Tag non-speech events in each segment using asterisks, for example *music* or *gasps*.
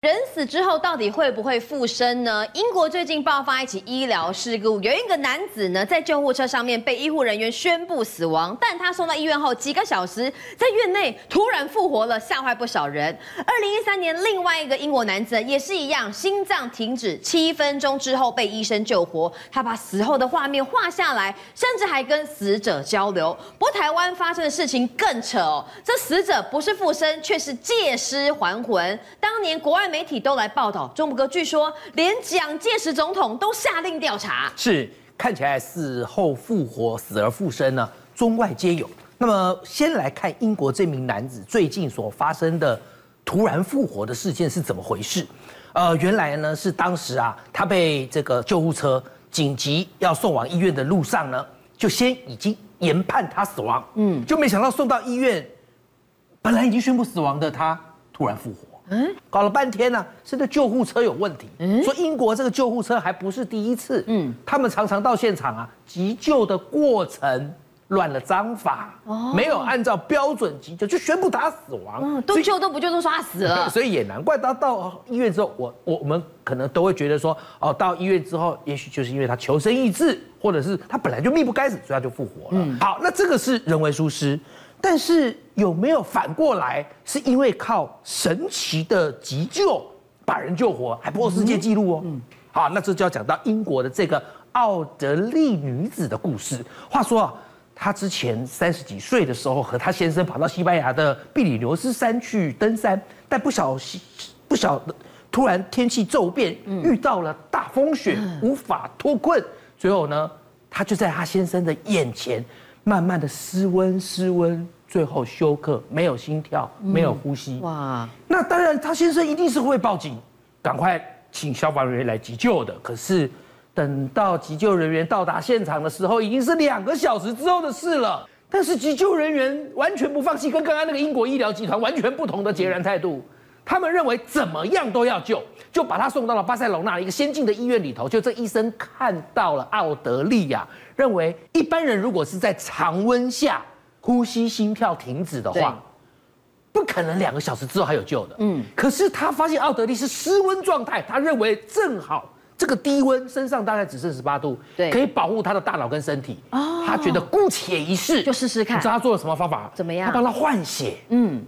人死之后到底会不会复生呢？英国最近爆发一起医疗事故，有一个男子呢在救护车上面被医护人员宣布死亡，但他送到医院后几个小时在院内突然复活了，吓坏不少人。二零一三年，另外一个英国男子也是一样，心脏停止七分钟之后被医生救活，他把死后的画面画下来，甚至还跟死者交流。不过台湾发生的事情更扯哦，这死者不是复生，却是借尸还魂。当年国外。媒体都来报道，中国哥据说连蒋介石总统都下令调查，是看起来死后复活、死而复生呢，中外皆有。那么，先来看英国这名男子最近所发生的突然复活的事件是怎么回事？呃，原来呢是当时啊，他被这个救护车紧急要送往医院的路上呢，就先已经研判他死亡，嗯，就没想到送到医院，本来已经宣布死亡的他突然复活。嗯，搞了半天呢、啊，是这救护车有问题。嗯，说英国这个救护车还不是第一次。嗯，他们常常到现场啊，急救的过程乱了章法，哦，没有按照标准急救，就宣布他死亡。嗯，都救都不救，都说他死了。*laughs* 所以也难怪他到医院之后，我我们可能都会觉得说，哦，到医院之后，也许就是因为他求生意志，或者是他本来就命不该死，所以他就复活了。嗯，好，那这个是人为疏失。但是有没有反过来，是因为靠神奇的急救把人救活，还破世界纪录哦？嗯，好，那这就要讲到英国的这个奥德利女子的故事。话说啊，她之前三十几岁的时候，和她先生跑到西班牙的比里牛斯山去登山，但不小心不晓得突然天气骤变，遇到了大风雪，无法脱困。最后呢，她就在她先生的眼前。慢慢的失温失温，最后休克，没有心跳，没有呼吸。哇！那当然，他先生一定是会报警，赶快请消防人员来急救的。可是，等到急救人员到达现场的时候，已经是两个小时之后的事了。但是急救人员完全不放弃，跟刚刚那个英国医疗集团完全不同的截然态度。他们认为怎么样都要救，就把他送到了巴塞隆纳一个先进的医院里头。就这医生看到了奥德利亚，认为一般人如果是在常温下呼吸心跳停止的话，不可能两个小时之后还有救的。嗯，可是他发现奥德利是失温状态，他认为正好这个低温，身上大概只剩十八度，对，可以保护他的大脑跟身体。哦，他觉得姑且一试，就试试看。你知道他做了什么方法？怎么样？他帮他换血。嗯。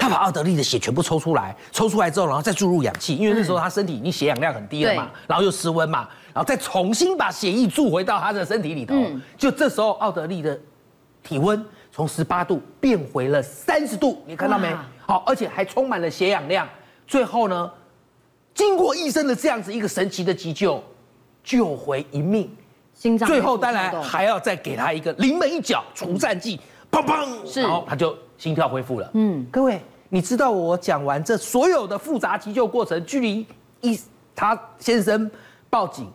他把奥德利的血全部抽出来，抽出来之后，然后再注入氧气，因为那时候他身体已经血氧量很低了嘛，嗯、然后又失温嘛，然后再重新把血液注回到他的身体里头。嗯、就这时候，奥德利的体温从十八度变回了三十度，你看到没？好，而且还充满了血氧量。最后呢，经过医生的这样子一个神奇的急救，救回一命。心脏最后当然还要再给他一个临门一脚除颤剂，砰砰，是，然后他就心跳恢复了。嗯，各位。你知道我讲完这所有的复杂急救过程，距离一他先生报警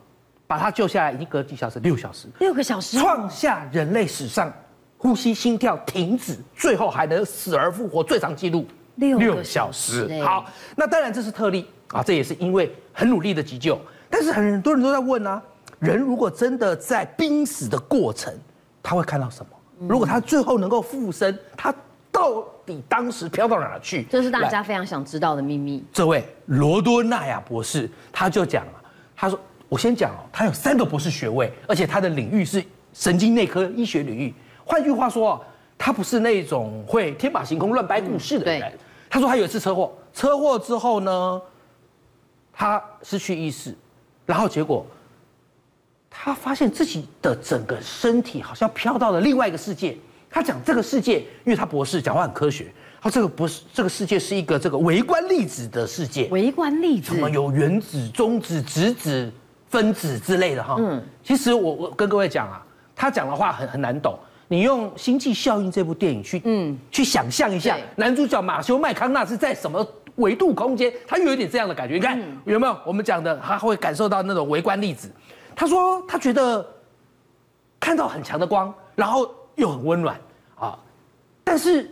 把他救下来已经隔几小时，六小时，六个小时，创下人类史上呼吸心跳停止，最后还能死而复活最长记录，六小时。好，那当然这是特例啊，这也是因为很努力的急救。但是很多人都在问啊，人如果真的在濒死的过程，他会看到什么？如果他最后能够复生，他到底当时飘到哪去？这是大家非常想知道的秘密。这位罗多纳亚博士他就讲了，他说：“我先讲哦，他有三个博士学位，而且他的领域是神经内科医学领域。换句话说，他不是那种会天马行空乱掰故事的人。嗯”他说他有一次车祸，车祸之后呢，他失去意识，然后结果他发现自己的整个身体好像飘到了另外一个世界。他讲这个世界，因为他博士讲话很科学。他这个不是这个世界是一个这个微观粒子的世界。微观粒子，什么有原子、中子、质子、分子之类的哈。嗯，其实我我跟各位讲啊，他讲的话很很难懂。你用《星际效应》这部电影去嗯去想象一下，男主角马修麦康纳是在什么维度空间？他又有点这样的感觉。你看有没有？我们讲的他会感受到那种微观粒子。他说他觉得看到很强的光，然后。又很温暖啊，但是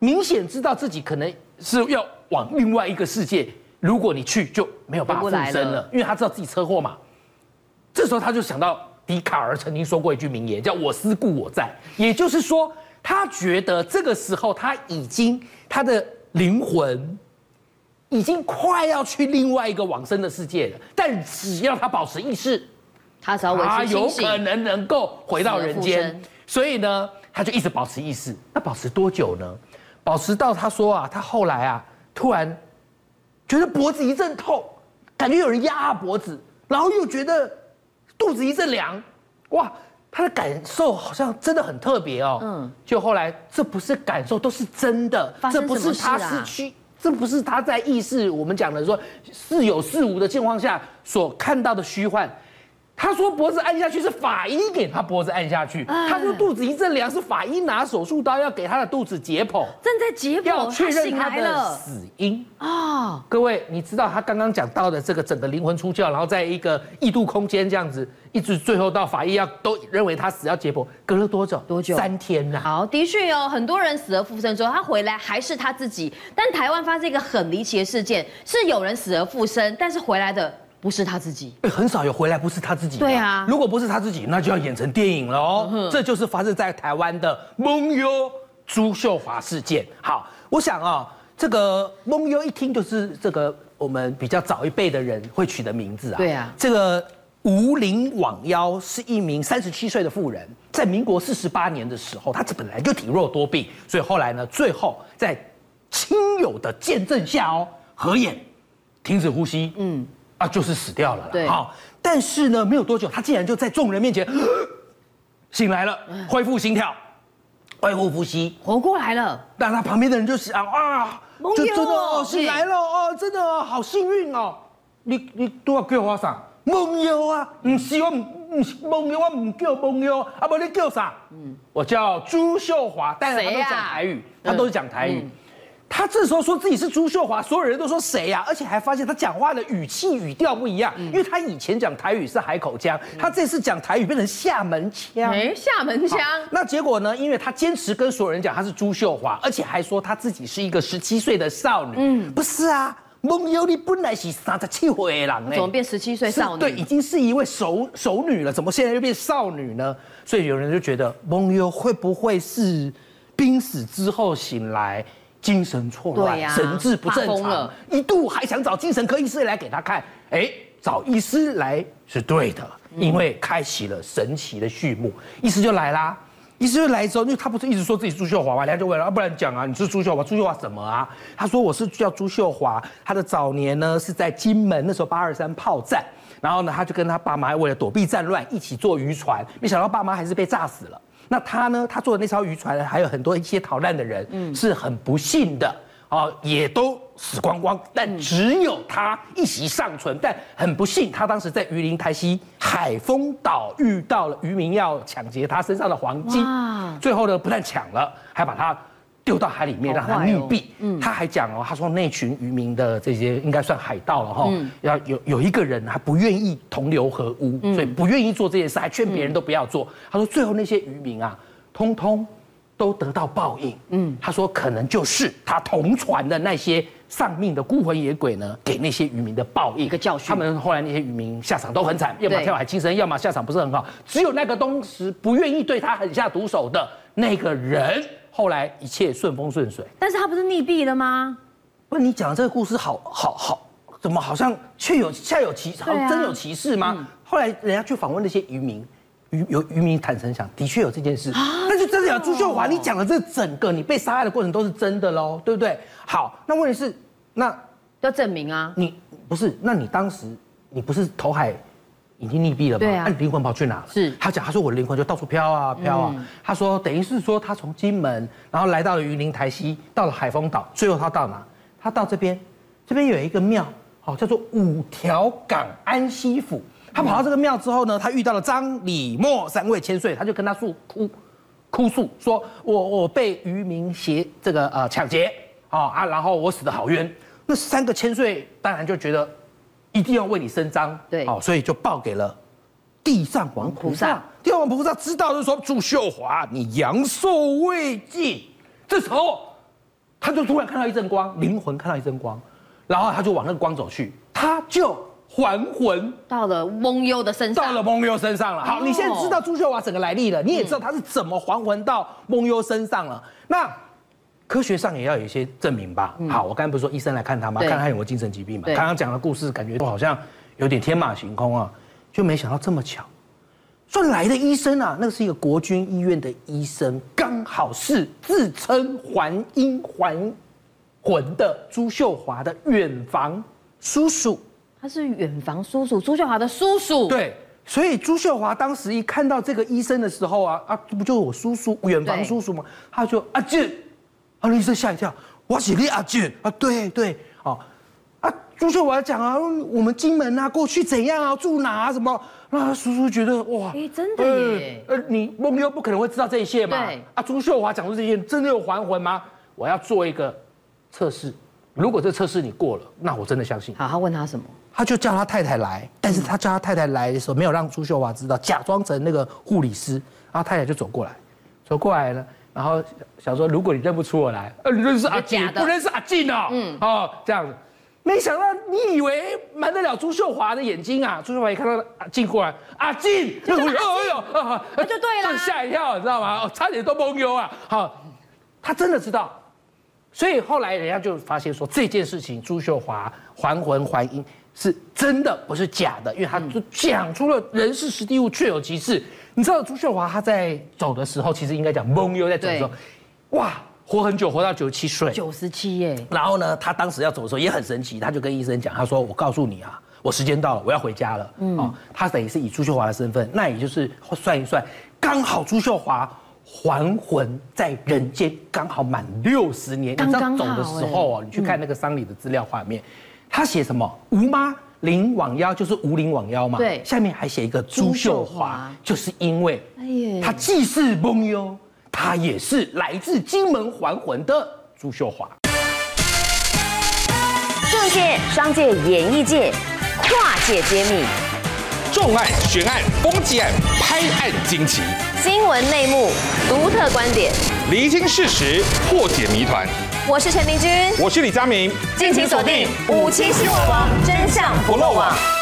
明显知道自己可能是要往另外一个世界。如果你去就没有办法复生了，因为他知道自己车祸嘛。这时候他就想到笛卡尔曾经说过一句名言，叫“我思故我在”，也就是说，他觉得这个时候他已经他的灵魂已经快要去另外一个往生的世界了，但只要他保持意识，他只要维持他有可能能够回到人间。所以呢，他就一直保持意识。那保持多久呢？保持到他说啊，他后来啊，突然觉得脖子一阵痛，感觉有人压他脖子，然后又觉得肚子一阵凉，哇，他的感受好像真的很特别哦。嗯，就后来这不是感受，都是真的，这不是他失去。这不是他在意识，我们讲的说似有似无的情况下所看到的虚幻。他说脖子按下去是法医给他脖子按下去，他说肚子一阵凉是法医拿手术刀要给他的肚子解剖，正在解剖，要确认他的死因啊。各位，你知道他刚刚讲到的这个整个灵魂出窍，然后在一个异度空间这样子，一直最后到法医要都认为他死要解剖，隔了多久？多久？三天呐。好，的确哦，很多人死而复生之后，他回来还是他自己。但台湾发生一个很离奇的事件，是有人死而复生，但是回来的。不是他自己，很少有回来不是他自己。对啊，如果不是他自己，那就要演成电影了哦。嗯、这就是发生在台湾的蒙优朱秀华事件。好，我想啊、哦，这个蒙优一听就是这个我们比较早一辈的人会取的名字啊。对啊，这个吴林网妖是一名三十七岁的妇人，在民国四十八年的时候，她这本来就体弱多病，所以后来呢，最后在亲友的见证下哦，合眼，停止呼吸，嗯。啊，就是死掉了。对，好，但是呢，没有多久，他竟然就在众人面前 *gasps* 醒来了，恢复心跳，恢复呼吸，活过来了。但他旁边的人就想啊，就真的哦，醒来了哦，真的哦，好幸运哦。你你都要叫我啥？梦游啊，唔是我，不是梦游，我不叫梦游，啊不，你叫啥？嗯，我叫朱秀华，但是他都讲台语，他都是讲台语。他这时候说自己是朱秀华，所有人都说谁呀？而且还发现他讲话的语气语调不一样，因为他以前讲台语是海口腔，他这次讲台语变成厦门腔。哎，厦门腔。那结果呢？因为他坚持跟所有人讲他是朱秀华，而且还说他自己是一个十七岁的少女。嗯，不是啊，梦游你本来是三十七岁的人呢，怎么变十七岁少女？对，已经是一位熟熟女了，怎么现在又变少女呢？所以有人就觉得梦游会不会是濒死之后醒来？精神错乱，啊、神志不正常，一度还想找精神科医师来给他看。哎，找医师来是对的，因为开启了神奇的序幕。医师就来啦，医师就来之后，因为他不是一直说自己是朱秀华吗？人家就问了，啊，不然讲啊，你是朱秀华？朱秀华什么啊？他说我是叫朱秀华，他的早年呢是在金门，那时候八二三炮战，然后呢他就跟他爸妈为了躲避战乱，一起坐渔船，没想到爸妈还是被炸死了。那他呢？他坐的那艘渔船还有很多一些逃难的人，嗯，是很不幸的啊，也都死光光。但只有他一息尚存。但很不幸，他当时在榆林台西海丰岛遇到了渔民要抢劫他身上的黄金，最后呢，不但抢了，还把他。丢到海里面让他溺毙。嗯，他还讲哦，他说那群渔民的这些应该算海盗了哈，要有有一个人还不愿意同流合污，所以不愿意做这件事，还劝别人都不要做。他说最后那些渔民啊，通通都得到报应。嗯，他说可能就是他同船的那些丧命的孤魂野鬼呢，给那些渔民的报应，一个教训。他们后来那些渔民下场都很惨，要么跳海轻生，要么下场不是很好。只有那个当时不愿意对他狠下毒手的那个人。后来一切顺风顺水，但是他不是溺毙了吗？不是，你讲的这个故事好好好，怎么好像确有恰有其好，真有其事吗？嗯、后来人家去访问那些渔民，渔有渔民坦诚讲，的确有这件事，啊、那就真的有朱秀华，你讲的这整个你被杀害的过程都是真的喽，对不对？好，那问题是，那要证明啊，你不是，那你当时你不是投海？已经溺毙了嘛？对啊，那灵魂跑去哪了？是他讲，他说我的灵魂就到处飘啊飘啊。嗯、他说等于是说他从金门，然后来到了鱼林台西，到了海丰岛，最后他到哪？他到这边，这边有一个庙，好叫做五条港安息府。他跑到这个庙之后呢，他遇到了张、李、莫三位千岁，他就跟他诉哭，哭诉说我我被渔民挟这个呃抢劫啊啊，然后我死得好冤。那三个千岁当然就觉得。一定要为你伸张，对，好，所以就报给了地藏王菩萨。地藏王菩萨知道就说：“祝秀华，你阳寿未尽。”这时候，他就突然看到一阵光，灵魂看到一阵光，然后他就往那个光走去，他就还魂到了蒙优的身上，到了蒙优身上了。好，你现在知道朱秀华整个来历了，你也知道他是怎么还魂到蒙优身上了。那科学上也要有一些证明吧。好，我刚才不是说医生来看他吗？看他有没有精神疾病嘛。刚刚讲的故事感觉都好像有点天马行空啊，就没想到这么巧，说来的医生啊，那个是一个国军医院的医生，刚好是自称还阴还魂的朱秀华的远房叔叔。他是远房叔叔，朱秀华的叔叔。对。所以朱秀华当时一看到这个医生的时候啊啊，这不就是我叔叔远房叔叔吗？他就阿健，啊，医生吓一跳，我是你阿健啊，对对，哦，啊，朱秀华讲啊，我们金门啊，过去怎样啊，住哪啊，什么？那叔叔觉得哇，哎，真的耶，呃，你梦游不可能会知道这一切嘛？对，啊，朱秀华讲出这些，真的有还魂吗？我要做一个测试，如果这测试你过了，那我真的相信。好，他问他什么？他就叫他太太来，但是他叫他太太来的时候，没有让朱秀华知道，假装成那个护理师，然后太太就走过来，走过来了，然后想说，如果你认不出我来，*laughs* 呃，你认识阿静，不认识阿静哦，嗯，哦，这样子，没想到你以为瞒得了朱秀华的眼睛啊？朱秀华一看到阿静过来，阿静，哎呦，那就对了，吓一跳，你知道吗？哦，差点都蒙丢啊，好，他真的知道，所以后来人家就发现说这件事情，朱秀华还魂还阴。是真的，不是假的，因为他就讲出了人是实地物确有其事。你知道朱秀华他在走的时候，其实应该讲蒙悠在走的时候，哇，活很久，活到九十七岁，九十七耶。然后呢，他当时要走的时候也很神奇，他就跟医生讲，他说：“我告诉你啊，我时间到了，我要回家了。”嗯，哦，他等于是以朱秀华的身份，那也就是算一算，刚好朱秀华还魂在人间，刚好满六十年。你知道走的时候啊，你去看那个丧礼的资料画面。他写什么？吴妈林罔腰就是吴林罔腰嘛。对，下面还写一个朱秀华，就是因为，他既是蒙幽，他也是来自金门还魂的朱秀华。政界、商界、演艺界，跨界揭秘，重案、悬案、攻击案、拍案惊奇，新闻内幕、独特观点，厘清事实，破解谜团。我是陈明君，我是李佳明，敬请锁定《五七新闻网》，真相不漏网。